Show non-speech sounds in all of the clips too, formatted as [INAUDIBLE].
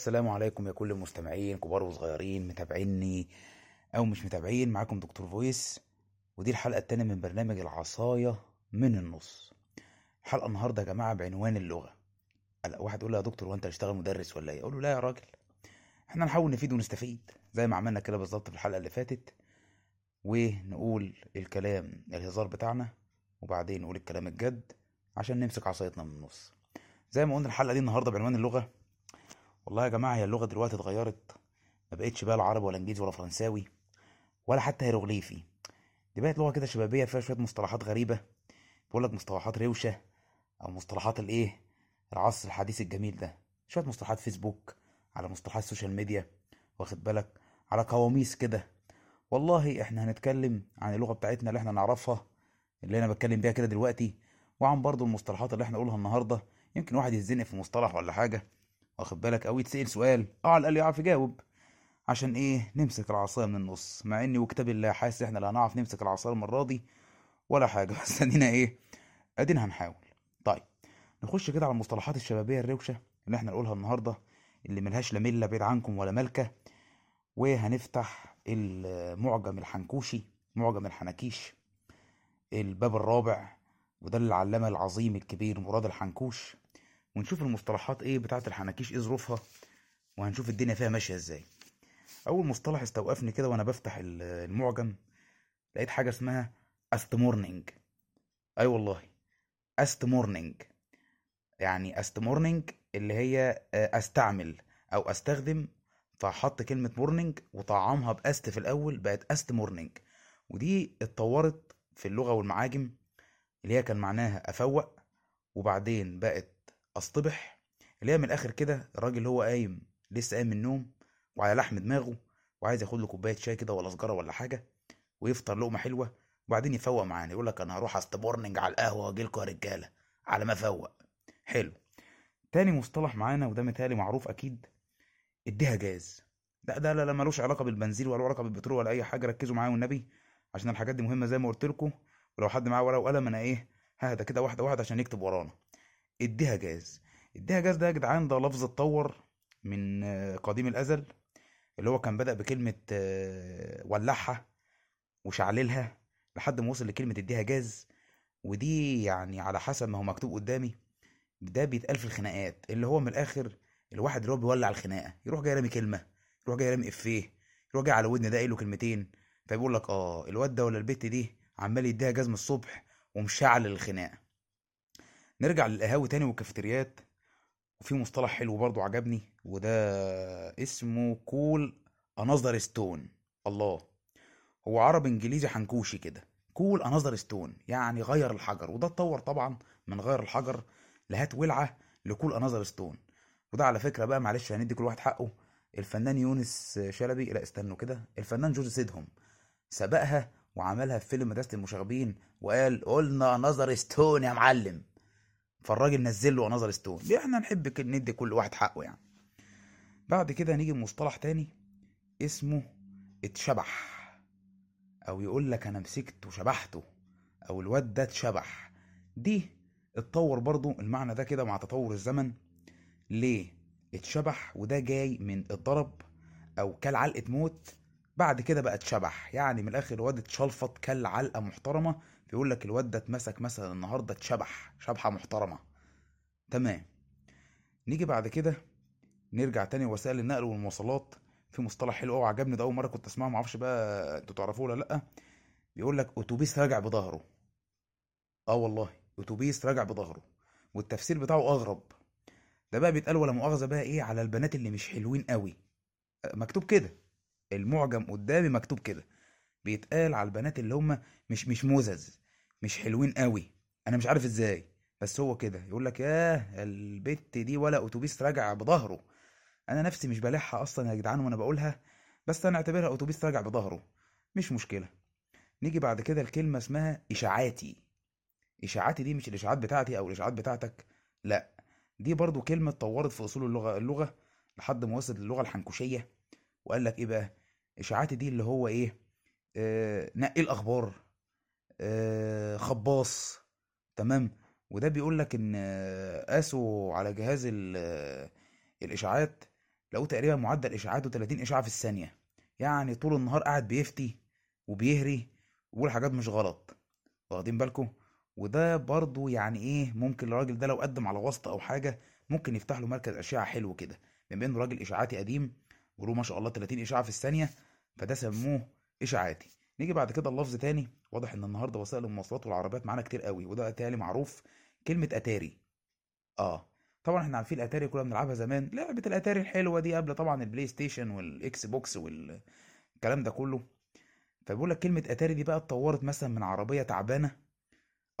السلام عليكم يا كل المستمعين كبار وصغيرين متابعيني أو مش متابعين معاكم دكتور فويس ودي الحلقة التانية من برنامج العصاية من النص. الحلقة النهاردة يا جماعة بعنوان اللغة. هلا واحد يقول لي يا دكتور وانت هتشتغل مدرس ولا إيه؟ أقول له لا يا راجل. إحنا نحاول نفيد ونستفيد زي ما عملنا كده بالظبط في الحلقة اللي فاتت ونقول الكلام الهزار بتاعنا وبعدين نقول الكلام الجد عشان نمسك عصايتنا من النص. زي ما قلنا الحلقة دي النهاردة بعنوان اللغة. والله يا جماعة هي اللغة دلوقتي اتغيرت. ما بقتش بقى لا عربي ولا انجليزي ولا فرنساوي ولا حتى هيروغليفي. دي بقت لغة كده شبابية فيها شوية مصطلحات غريبة. بقول لك مصطلحات روشة أو مصطلحات الإيه؟ العصر الحديث الجميل ده. شوية مصطلحات فيسبوك على مصطلحات ال social media واخد بالك؟ على قواميس كده. والله إحنا هنتكلم عن اللغة بتاعتنا اللي إحنا نعرفها اللي أنا بتكلم بيها كده دلوقتي وعن برضو المصطلحات اللي إحنا نقولها النهاردة. يمكن واحد يتزنق في مصطلح ولا حاجة. واخد بالك؟ أو يتسأل سؤال. أو على الاقل يعرف يجاوب. عشان إيه؟ نمسك العصاية من النص. مع إني وكتاب الله حاسس إحنا لا هنعرف نمسك العصاية المرة دي ولا حاجة. [LAUGHS] بس ادينا إيه؟ أدينا هنحاول. طيب نخش كده على المصطلحات الشبابية الروشة اللي إحنا نقولها النهارده اللي ملهاش لا ملة بعيد عنكم ولا ملكه وهنفتح المعجم الحنكوشي معجم الحناكيش. الباب الرابع وده للعلامة العظيم الكبير مراد الحنكوش. ونشوف المصطلحات إيه بتاعت الحناكيش إيه ظروفها وهنشوف الدنيا فيها ماشية إزاي. أول مصطلح استوقفني كده وأنا بفتح ال- المعجم لقيت حاجة اسمها أست morning. أي والله أست morning. يعني أست morning اللي هي آه، أستعمل أو أستخدم فحط كلمة morning وطعمها بأست في الأول بقت أست morning. ودي اتطورت في اللغة والمعاجم اللي هي كان معناها أفوق وبعدين بقت أصطبح اللي هي من الآخر كده الراجل هو قايم لسه قايم من النوم وعلى لحم دماغه وعايز ياخد له كوباية شاي كده ولا سجاره ولا حاجة ويفطر لقمة حلوة وبعدين يفوق معانا يقول لك أنا هروح أست morning على القهوة وأجي لكم يا رجالة على ما أفوق. حلو. تاني مصطلح معانا وده متهيألي معروف أكيد إديها جاز. لا ده لا لا ملوش علاقة بالبنزين ولا علاقة بالبترول ولا أي حاجة ركزوا معايا والنبي عشان الحاجات دي مهمة زي ما قلت لكم ولو حد معاه ورقة وقلم أنا إيه ههدى كده واحدة واحدة عشان يكتب ورانا. اديها جاز. اديها جاز ده يا جدعان ده لفظ اتطور من آه، قديم الأزل اللي هو كان بدأ بكلمة آه، ولعها وشعللها لحد ما وصل لكلمة اديها جاز. ودي يعني على حسب ما هو مكتوب قدامي ده بيتقال في الخناقات. اللي هو من الآخر الواحد اللي هو بيولع الخناقة يروح جاي رامي كلمة يروح جاي رامي إفيه يروح جاي على ودن ده قايل له كلمتين. فيقول لك آه الواد ده ولا البت دي عمال يديها جاز من الصبح ومشعل الخناقة. نرجع للقهاوي تاني والكافيتريات وفي مصطلح حلو برضو عجبني وده اسمه call another stone الله. هو عربي انجليزي حنكوشي كده. call another stone يعني غير الحجر. وده اتطور طبعا من غير الحجر لهات ولعة ل call another stone وده على فكرة بقى معلش هندي كل واحد حقه الفنان يونس شلبي لا استنوا كده الفنان جورج سيدهم سبقها وعملها في فيلم مدرسة المشاغبين وقال قلنا another stone يا معلم. فالراجل نزل له another stone إحنا نحب ندي كل واحد حقه يعني. بعد كده نيجي لمصطلح تاني اسمه اتشبح. أو يقول لك أنا مسكته وشبحته. أو الواد ده اتشبح. دي اتطور برضو المعنى ده كده مع تطور الزمن. ليه؟ اتشبح وده جاي من الضرب أو كل علقة موت. بعد كده بقى اتشبح. يعني من الآخر الواد اتشلفط كل علقة محترمة. بيقول لك الواد ده اتمسك مثلا النهارده اتشبح شبحة محترمة. تمام. نيجي بعد كده نرجع تاني لوسائل النقل والمواصلات. في مصطلح حلو قوي عجبني ده أول مرة كنت أسمعه معرفش بقى أنتوا تعرفوه ولا لأ. بيقول لك أتوبيس راجع بظهره. آه والله أتوبيس راجع بظهره. والتفسير بتاعه أغرب. ده بقى بيتقال ولا مؤاخذة بقى إيه على البنات اللي مش حلوين قوي أه، مكتوب كده. المعجم قدامي مكتوب كده. بيتقال على البنات اللي هم مش مش موزز مش حلوين قوي. أنا مش عارف إزاي. بس هو كده. يقول لك ياه البت دي ولا أتوبيس راجع بظهره. أنا نفسي مش بلحها أصلا يا جدعان وأنا بقولها بس أنا أعتبرها أتوبيس راجع بظهره. مش مشكلة. نيجي بعد كده الكلمة اسمها إشاعاتي. إشاعاتي دي مش الإشاعات بتاعتي أو الإشاعات بتاعتك. لا. دي برضو كلمة اتطورت في أصول اللغة اللغة لحد ما وصلت للغة الحنكوشية. وقال لك إيه بقى؟ إشاعاتي دي اللي هو إيه؟ آه نقي الأخبار. خباص. تمام؟ وده بيقول لك إن آه، قاسوا على جهاز آه، الإشاعات لقوه تقريبا معدل اشاعاته 30 إشاعة في الثانية. يعني طول النهار قاعد بيفتي وبيهري ويقول حاجات مش غلط. واخدين بالكم؟ وده برضو يعني إيه ممكن الراجل ده لو قدم على واسطة أو حاجة ممكن يفتح له مركز أشعة حلو كده. بما انه راجل إشاعاتي قديم وله ما شاء الله 30 إشاعة في الثانية فده سموه إشاعاتي. نيجي بعد كده اللفظ تاني. واضح إن النهارده وسائل المواصلات والعربيات معانا كتير قوي وده تالي معروف كلمة أتاري. آه. طبعا إحنا عارفين الأتاري كنا بنلعبها زمان لعبة الأتاري الحلوة دي قبل طبعا ال PlayStation وال Xbox والكلام ده كله. فبيقول لك كلمة أتاري دي بقى اتطورت مثلا من عربية تعبانة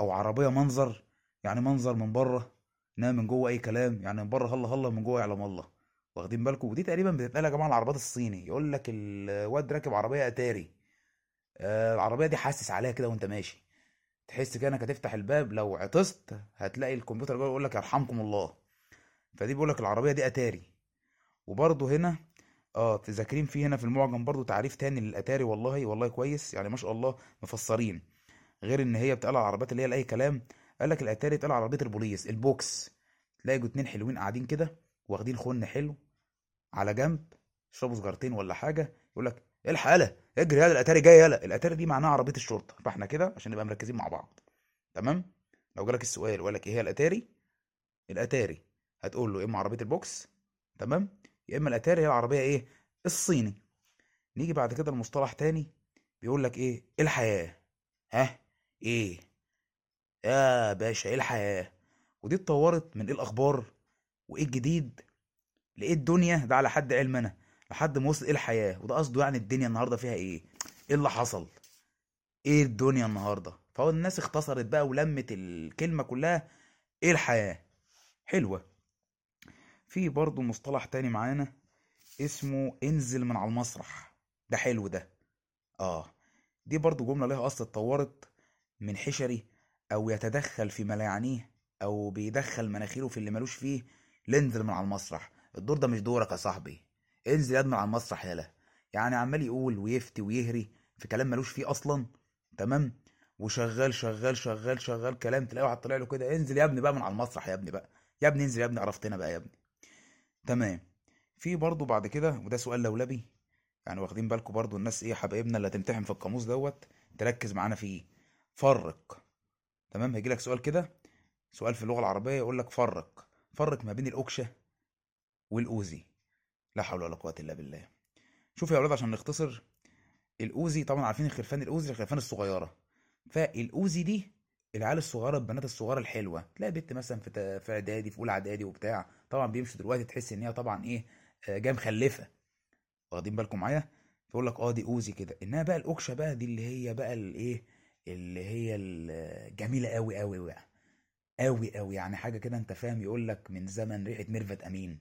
أو عربية منظر يعني منظر من بره انما من جوه أي كلام يعني من بره هلا هلا من جوه يعلم الله. واخدين بالكم؟ ودي تقريبا بتتقال يا جماعة العربيات الصيني. يقول لك الواد راكب عربية أتاري. آه العربية دي حاسس عليها كده وانت ماشي. تحس كده انك هتفتح الباب لو عطست هتلاقي الكمبيوتر جوه يقول لك يرحمكم الله. فدي بيقول لك العربية دي أتاري. وبرضه هنا آه تذاكرين في هنا في المعجم برضه تعريف تاني للأتاري والله والله كويس. يعني ما شاء الله مفسرين. غير إن هي بتقال على العربيات اللي هي أي كلام. قال لك الأتاري بتقال على عربية البوليس البوكس. تلاقي اتنين حلوين قاعدين كده واخدين خن حلو على جنب يشربوا سجارتين ولا حاجة يقول لك الحق يالا اجري يالا الأتاري جاي يالا الأتاري دي معناها عربية الشرطة. فاحنا كده عشان نبقى مركزين مع بعض. تمام؟ لو جالك السؤال وقال لك إيه هي الأتاري؟ الأتاري هتقول له إما عربية البوكس تمام؟ يا إما الأتاري هي العربية إيه؟ الصيني. نيجي بعد كده المصطلح تاني بيقول لك إيه؟ الحياة. ها؟ إيه؟ يا باشا إيه الحياة؟ ودي اتطورت من إيه الأخبار؟ وإيه الجديد؟ لايه الدنيا ده على حد علم أنا. لحد ما وصل إيه الحياة؟ وده قصده يعني الدنيا النهارده فيها إيه؟ إيه اللي حصل؟ إيه الدنيا النهارده؟ فهو الناس اختصرت بقى ولمت الكلمة كلها إيه الحياة؟ حلوة. في برضه مصطلح تاني معانا اسمه انزل من على المسرح. ده حلو ده. آه. دي برضه جملة ليها أصل اتطورت من حشري أو يتدخل في ما لا يعنيه أو بيدخل مناخيره في اللي ملوش فيه لانزل من على المسرح. الدور ده مش دورك يا صاحبي. انزل يا ابني على المسرح يالا يعني عمال يقول ويفتي ويهري في كلام ملوش فيه أصلا. تمام؟ وشغال شغال شغال شغال كلام تلاقيه واحد طالع له كده انزل يا ابني بقى من على المسرح يا ابني بقى. يا ابني انزل يا ابني عرفتنا بقى يا ابني. تمام. في برضه بعد كده وده سؤال لولبي. يعني واخدين بالكم برضه الناس إيه حبايبنا اللي هتمتحن في القاموس دوت تركز معانا فيه فرق. تمام؟ هيجي لك سؤال كده سؤال في اللغة العربية يقول لك فرق. فرق ما بين الاوكشه والأوزي. لا حول ولا قوة إلا بالله. شوف يا أولاد عشان نختصر الأوزي طبعا عارفين الخرفان الأوزي الخرفان الصغيرة. فالأوزي دي العيال الصغيرة البنات الصغيرة الحلوة. تلاقي بنت مثلا في في إعدادي في أولى إعدادي وبتاع طبعا بيمشوا دلوقتي تحس إن هي طبعا إيه آه، جاية مخلفة. واخدين بالكم معايا؟ يقول لك آه دي أوزي كده. إنها بقى الأوكشة بقى دي اللي هي بقى الإيه اللي هي الجميله قوي قوي بقى قوي قوي يعني حاجة كده أنت فاهم يقول لك من زمن ريحة ميرفت أمين.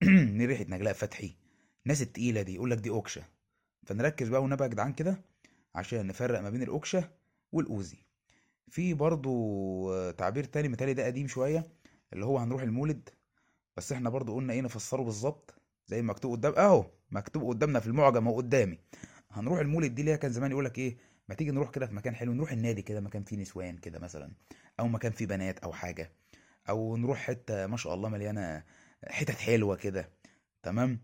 [CLEARS THROAT] من ريحة نجلاء فتحي. الناس التقيلة دي يقول لك دي أوكشة. فنركز بقى ونبقى جدعان كده عشان نفرق ما بين الأوكشة والأوزي. في برضو تعبير تاني متهيألي ده قديم شوية اللي هو هنروح المولد. بس إحنا برضو قلنا إيه نفسره بالظبط. زي ما مكتوب قدام أهو مكتوب قدامنا في المعجم أهو قدامي. هنروح المولد دي اللي كان زمان يقول لك إيه ما تيجي نروح كده في مكان حلو نروح النادي كده مكان فيه نسوان كده مثلا أو مكان فيه بنات أو حاجة. أو نروح حتة ما شاء الله مليانة حتت حلوة كده تمام؟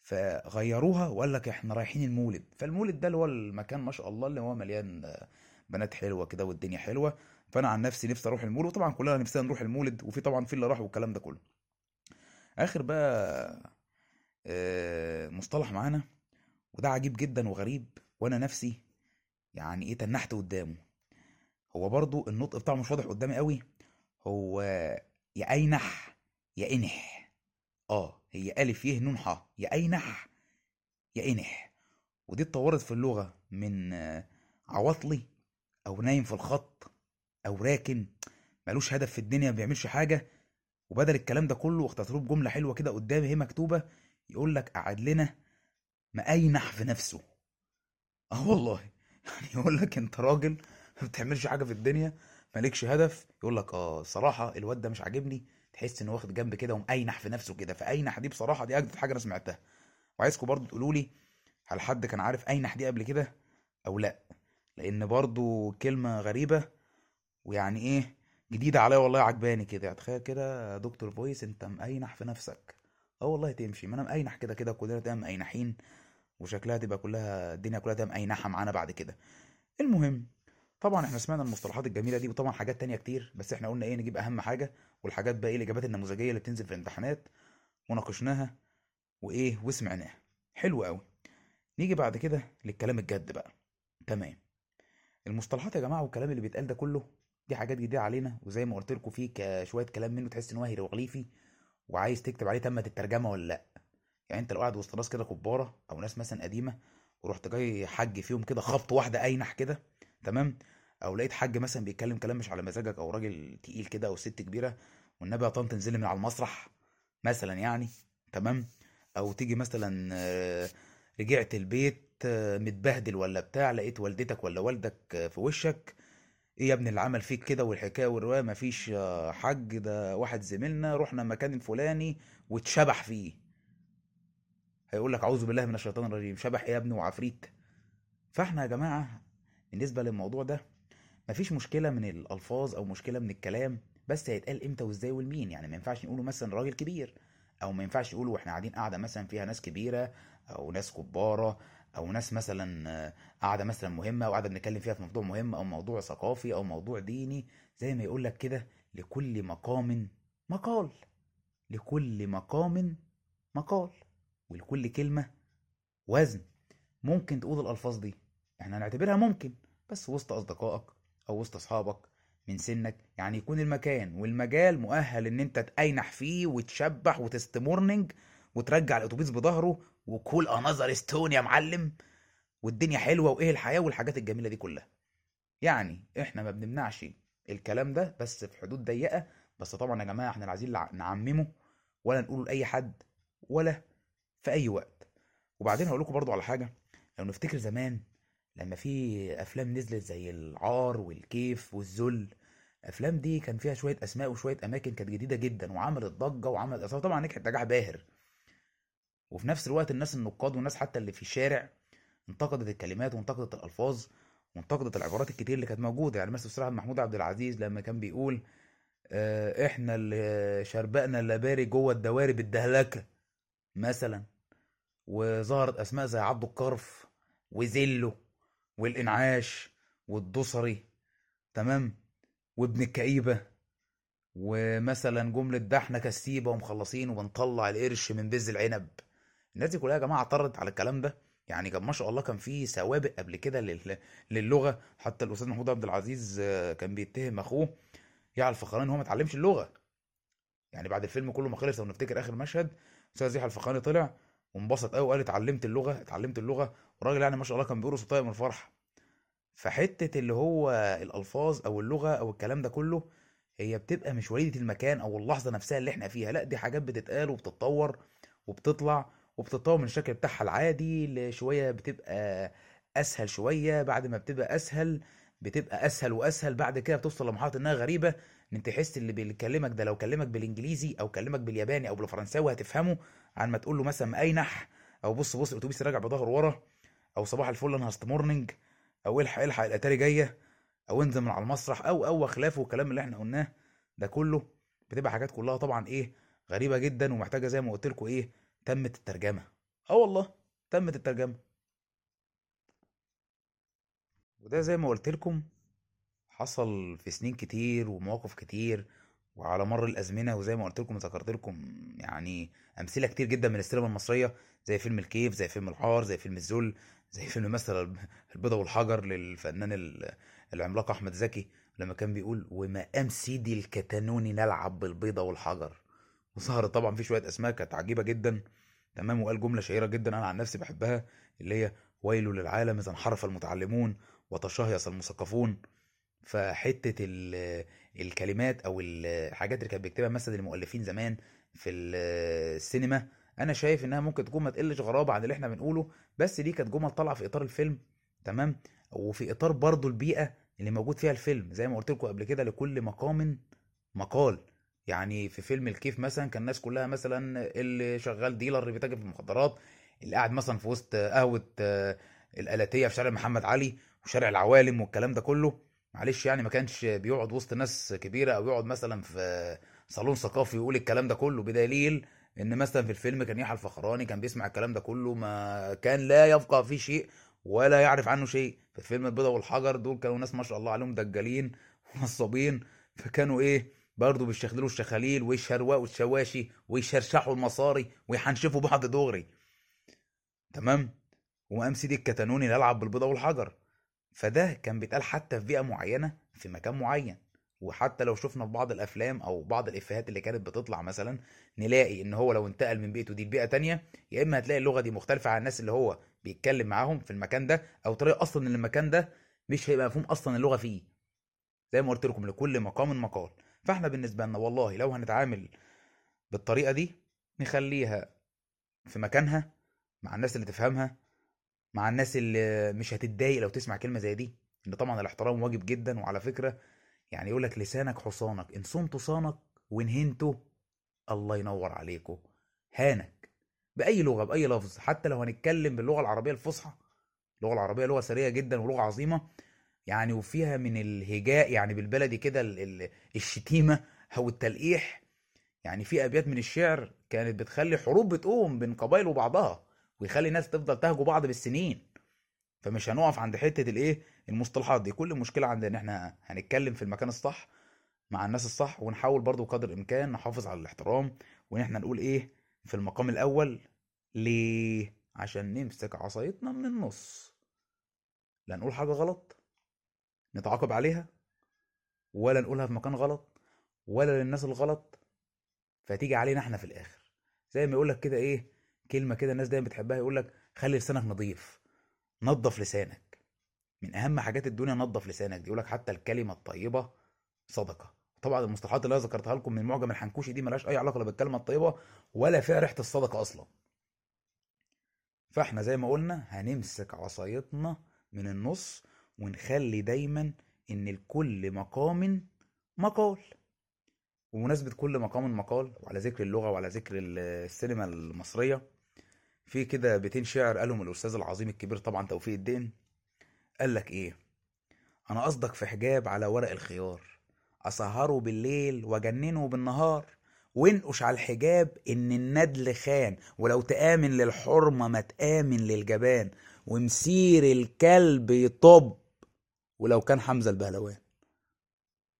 فغيروها وقال لك إحنا رايحين المولد. فالمولد ده اللي هو المكان ما شاء الله اللي هو مليان آه، بنات حلوة كده والدنيا حلوة. فأنا عن نفسي نفسي أروح المولد وطبعا كلنا نفسنا نروح المولد وفي طبعا في اللي راح والكلام ده كله. آخر بقى آه، مصطلح معانا وده عجيب جدا وغريب وأنا نفسي يعني إيه تنحت قدامه. هو برضو النطق بتاعه مش واضح قدامي قوي هو يا أينح يا إنح. آه هي ألف يه نون ح يا اينح يا انح ودي اتطورت في اللغة من آه، عواطلي أو نايم في الخط أو راكن ملوش هدف في الدنيا ما بيعملش حاجة. وبدل الكلام ده كله اختصروه بجمله حلوة كده قدامي هي مكتوبة يقول لك قعد لنا مأينح في نفسه. آه والله. [LAUGHS] يعني يقول لك أنت راجل ما بتعملش حاجة في الدنيا مالكش هدف. يقول لك آه صراحة الواد ده مش عاجبني. تحس إنه واخد جنب كده ومأينح في نفسه كده فأينح دي بصراحة دي اجدد حاجة أنا سمعتها. وعايزكم برضو تقولوا لي هل حد كان عارف أينح دي قبل كده أو لأ؟ لأن برضو كلمة غريبة ويعني إيه جديدة عليا والله عجباني كده. تخيل كده دكتور فويس أنت مأينح في نفسك. آه والله تمشي. ما أنا مأينح كده كده كلنا تبقى مأينحين وشكلها تبقى كلها الدنيا كلها تبقى مأينحة معانا بعد كده. المهم طبعا إحنا سمعنا المصطلحات الجميلة دي وطبعا حاجات تانية كتير بس إحنا قلنا إيه نجيب أهم حاجة والحاجات بقى إيه الإجابات النموذجية اللي بتنزل في الامتحانات وناقشناها وإيه وسمعناها. حلو قوي نيجي بعد كده للكلام الجد بقى. تمام. المصطلحات يا جماعة والكلام اللي بيتقال ده كله دي حاجات جديدة علينا وزي ما قلت لكم فيه ك- شوية كلام منه تحس إن هو هيروغليفي وعايز تكتب عليه تمت الترجمة ولا لأ. يعني أنت لو قاعد وسط ناس كده كبارة أو ناس مثلا قديمة ورحت جاي حج فيهم كده خبط واحدة أينح كده تمام؟ أو لقيت حاج مثلا بيتكلم كلام مش على مزاجك أو راجل تقيل كده أو ست كبيرة والنبي يا طنط انزلي من على المسرح مثلا يعني تمام؟ أو تيجي مثلا آه، رجعت البيت آه، متبهدل ولا بتاع لقيت والدتك ولا والدك آه، في وشك. إيه يا ابني اللي عمل فيك كده والحكاية والرواية؟ مفيش حاج ده واحد زميلنا رحنا مكان الفلاني واتشبح فيه. هيقول لك أعوذ بالله من الشيطان الرجيم شبح إيه يا ابني وعفريت. فإحنا يا جماعة بالنسبة للموضوع ده مفيش مشكلة من الألفاظ أو مشكلة من الكلام بس هيتقال إمتى وإزاي والمين. يعني ما ينفعش نقوله مثلا راجل كبير أو ما ينفعش نقوله وإحنا قاعدين قاعدة مثلا فيها ناس كبيرة أو ناس كبارة أو ناس مثلا آه، قاعدة مثلا مهمة أو قاعدة بنتكلم فيها في موضوع مهم أو موضوع ثقافي أو موضوع ديني. زي ما يقول لك كده لكل مقام مقال. لكل مقام مقال. ولكل كلمة وزن. ممكن تقول الألفاظ دي. إحنا هنعتبرها ممكن. بس وسط أصدقائك أو وسط أصحابك من سنك. يعني يكون المكان والمجال مؤهل إن أنت تأينح فيه وتشبح وتست morning وترجع الأتوبيس بظهره و cool in the stone يا معلم والدنيا حلوة وإيه الحياة والحاجات الجميلة دي كلها. يعني إحنا ما بنمنعش الكلام ده بس في حدود ضيقة. بس طبعا يا جماعة إحنا لا عايزين نعممه ولا نقوله لأي حد ولا في أي وقت. وبعدين هقول لكم برضو على حاجة. لو نفتكر زمان لما في أفلام نزلت زي العار والكيف والذل الافلام دي كان فيها شوية أسماء وشوية أماكن كانت جديدة جدا وعملت ضجة وعملت اثار طبعا نجحت نجاح باهر. وفي نفس الوقت الناس النقاد والناس حتى اللي في الشارع انتقدت الكلمات وانتقدت الألفاظ وانتقدت العبارات الكتير اللي كانت موجودة. يعني مثلا أستاذ محمود عبد العزيز لما كان بيقول آه، إحنا اللي شربقنا اللباري جوه الدواري بالدهلكة مثلا وظهرت أسماء زي عبد القرف وزيلو والإنعاش والدوسري تمام؟ وابن الكئيبة ومثلا جملة ده إحنا كسيبة ومخلصين وبنطلع القرش من بز العنب. الناس دي كلها يا جماعة اعترضت على الكلام ده. يعني كان ما شاء الله كان في سوابق قبل كده لل... للغة. حتى الأستاذ محمود عبد العزيز آه، كان بيتهم أخوه يحيى الفخراني إن هو ما اتعلمش اللغة. يعني بعد الفيلم كله ما خلص لو نفتكر آخر مشهد أستاذ يحيى الفخراني طلع وانبسط قوي وقال اتعلمت اللغة اتعلمت اللغة والراجل يعني ما شاء الله كان بيرقص وطايق من الفرحة. فحتة اللي هو الألفاظ أو اللغة أو الكلام ده كله هي بتبقى مش وليدة المكان أو اللحظة نفسها اللي إحنا فيها لا دي حاجات بتتقال وبتتطور وبتطلع وبتتطور من الشكل بتاعها العادي لشوية بتبقى أسهل شوية بعد ما بتبقى أسهل بتبقى أسهل وأسهل بعد كده بتوصل لمرحلة إنها غريبة إن تحس اللي بيكلمك ده لو كلمك بالإنجليزي أو كلمك بالياباني أو بالفرنساوي هتفهمه عن ما تقول له مثلا مأينح أو بص بص الاتوبيس راجع بظهره ورا أو صباح الفل أنا هست morning أو إلحق إلحق الأتاري جاية أو انزل من على المسرح أو أو خلافه والكلام اللي إحنا قلناه ده كله بتبقى حاجات كلها طبعا إيه غريبة جدا ومحتاجة زي ما قلت لكم إيه تمت الترجمة. آه والله تمت الترجمة. وده زي ما قلت لكم حصل في سنين كتير ومواقف كتير وعلى مر الأزمنة وزي ما قلت لكم ذكرت لكم يعني أمثلة كتير جدا من السينما المصرية زي فيلم الكيف زي فيلم العار زي فيلم الذل زي فيلم مثلا البيضة والحجر للفنان ال- العملاق أحمد زكي لما كان بيقول ومقام سيدي الكتانوني نلعب بالبيضة والحجر وظهر طبعا في شوية أسماء كانت عجيبة جدا تمام وقال جملة شهيرة جدا أنا عن نفسي بحبها اللي هي ويل للعالم إذا انحرف المتعلمون وتشهيص المثقفون فحتة ال- الكلمات أو الحاجات اللي كانت بيكتبها مثلا المؤلفين زمان في ال- السينما أنا شايف إنها ممكن تكون ما تقلش غرابة عن اللي إحنا بنقوله بس دي كانت جمل طالعة في إطار الفيلم تمام؟ وفي إطار برضو البيئة اللي موجود فيها الفيلم زي ما قلت لكم قبل كده لكل مقام مقال. يعني في فيلم الكيف مثلا كان الناس كلها مثلا اللي شغال ديلر اللي بيتاجر في المخدرات اللي قاعد مثلا في وسط قهوة آه، الآلاتية في شارع محمد علي وشارع العوالم والكلام ده كله. معلش يعني ما كانش بيقعد وسط ناس كبيرة أو يقعد مثلا في صالون ثقافي ويقول الكلام ده كله بدليل إن مثلا في الفيلم كان يحيى الفخراني كان بيسمع الكلام ده كله ما كان لا يفقه فيه شيء ولا يعرف عنه شيء. في فيلم البيضة والحجر دول كانوا ناس ما شاء الله عليهم دجالين [LAUGHS] ونصابين فكانوا إيه برضه بيشخلوا الشخاليل ويشروقوا الشواشي ويشرشحوا المصاري ويحنشفوا بعض دغري. تمام؟ وقام سيدي الكتانوني يلعب بالبيضة والحجر. فده كان بيتقال حتى في بيئة معينة في مكان معين. وحتى لو شفنا في بعض الأفلام أو بعض الإفيهات اللي كانت بتطلع مثلا نلاقي إن هو لو انتقل من بيئته دي لبيئة تانية يا إما هتلاقي اللغة دي مختلفة عن الناس اللي هو بيتكلم معاهم في المكان ده أو طريقة أصلا إن المكان ده مش هيبقى مفهوم أصلا اللغة فيه. زي ما قلت لكم لكل مقام مقال. فإحنا بالنسبة لنا والله لو هنتعامل بالطريقة دي نخليها في مكانها مع الناس اللي تفهمها مع الناس اللي مش هتتضايق لو تسمع كلمة زي دي. إن طبعا الاحترام واجب جدا وعلى فكرة يعني يقول لك لسانك حصانك. إن صنت صانك وان هنته الله ينور عليكم هانك بأي لغة بأي لفظ. حتى لو هنتكلم باللغة العربية الفصحى اللغة العربية لغة ثريه جدا ولغة عظيمة يعني وفيها من الهجاء يعني بالبلدي كده ال- ال- الشتيمة أو التلقيح. يعني في أبيات من الشعر كانت بتخلي حروب بتقوم بين قبائل وبعضها. ويخلي الناس تفضل تهجو بعض بالسنين. فمش هنقف عند حتة الإيه؟ المصطلحات دي. كل مشكلة عندنا إن إحنا هنتكلم في المكان الصح مع الناس الصح ونحاول برضو قدر الإمكان نحافظ على الاحترام وإن إحنا نقول إيه؟ في المقام الأول ليه؟ عشان نمسك عصايتنا من النص. لا نقول حاجة غلط نتعاقب عليها ولا نقولها في مكان غلط ولا للناس الغلط فتيجي علينا إحنا في الآخر. زي ما يقول لك كده إيه؟ كلمة كده الناس دايما بتحبها يقول لك خلي لسانك نظيف نظف لسانك. من أهم حاجات الدنيا نظف لسانك دي يقول لك حتى الكلمة الطيبة صدقة. طبعا المصطلحات اللي أنا ذكرتها لكم من معجم الحنكوشي دي ملهاش أي علاقة لا بالكلمة الطيبة ولا فيها ريحة الصدقة أصلا. فإحنا زي ما قلنا هنمسك عصايتنا من النص ونخلي دايما إن لكل مقام مقال. وبمناسبة كل مقام مقال وعلى ذكر اللغة وعلى ذكر ال- السينما المصرية في كده بيتين شعر قالهم الأستاذ العظيم الكبير طبعا توفيق الدين. قال لك إيه؟ أنا قصدك في حجاب على ورق الخيار. أسهره بالليل وأجننه بالنهار. وانقش على الحجاب إن الندل خان. ولو تآمن للحرمة ما تآمن للجبان. ومسير الكلب يطب ولو كان حمزة البهلوان.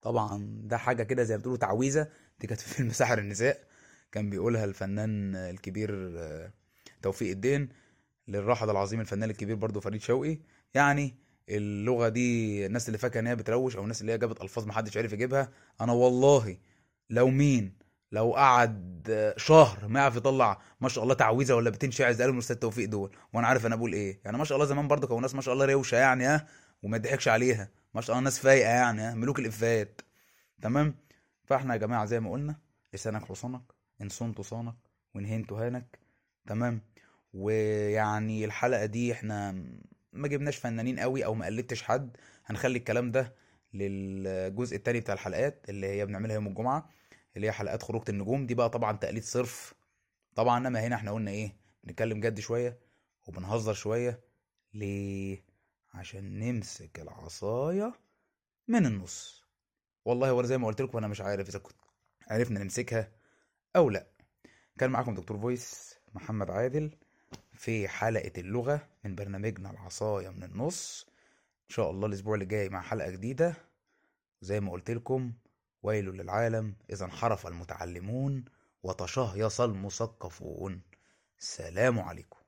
طبعا ده حاجة كده زي ما بتقولوا تعويذة. دي كانت في فيلم سحر النساء. كان بيقولها الفنان الكبير آه، توفيق الدين للراحل العظيم الفنان الكبير برضو فريد شوقي. يعني اللغة دي الناس اللي فاكرة إن هي بتروش أو الناس اللي هي جابت ألفاظ محدش عارف يجيبها أنا والله لو مين لو قعد شهر ما يعرف يطلع ما شاء الله تعويذة ولا بيتين شعر زي قالوا الأستاذ توفيق دول وأنا عارف أنا بقول إيه. يعني ما شاء الله زمان برضو كانوا ناس ما شاء الله روشة يعني ها وما يضحكش عليها. ما شاء الله ناس فايقة يعني ها ملوك الافات تمام؟ فإحنا يا جماعة زي ما قلنا لسانك حصانك إن صنت صانك وإن هنت هانك. تمام؟ ويعني الحلقة دي إحنا ما جبناش فنانين قوي أو ما قلدتش حد هنخلي الكلام ده للجزء التاني بتاع الحلقات اللي هي بنعملها يوم الجمعة اللي هي حلقات خروجة النجوم. دي بقى طبعا تقليد صرف. طبعا إنما هنا إحنا قلنا إيه بنتكلم جد شوية وبنهزر شوية. ليه؟ عشان نمسك العصاية من النص. والله وأنا زي ما قلت لكم أنا مش عارف إذا كنت عرفنا نمسكها أو لأ. كان معاكم دكتور فويس محمد عادل. في حلقة اللغة من برنامجنا العصاية من النص. إن شاء الله الأسبوع اللي جاي مع حلقة جديدة. زي ما قلت لكم ويل للعالم إذا انحرف المتعلمون وتشهيص المثقفون. سلام عليكم.